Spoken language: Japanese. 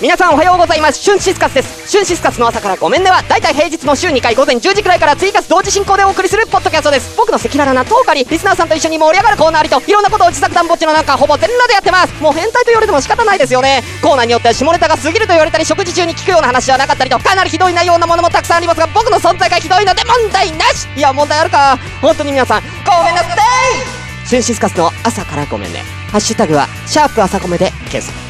皆さんおはようございます。シュンシスカスです。春シスカスの朝からごめんねはだいたい平日の週2回午前10時くらいから追加同時進行でお送りするポッドキャストです。僕の赤裸々なトークにリスナーさんと一緒に盛り上がるコーナーありといろんなことを自作団ぼっちの中ほぼ全裸でやってます。もう変態と言われても仕方ないですよね。コーナーによっては下ネタが過ぎると言われたり食事中に聞くような話はなかったりとかなりひどい内容なものもたくさんありますが僕の存在がひどいので問題なし。いや問題あるか。本当に皆さんごめんなさい。シュンシスカスの朝からごめんね。ハッシュタグはシャープ朝コメで検索。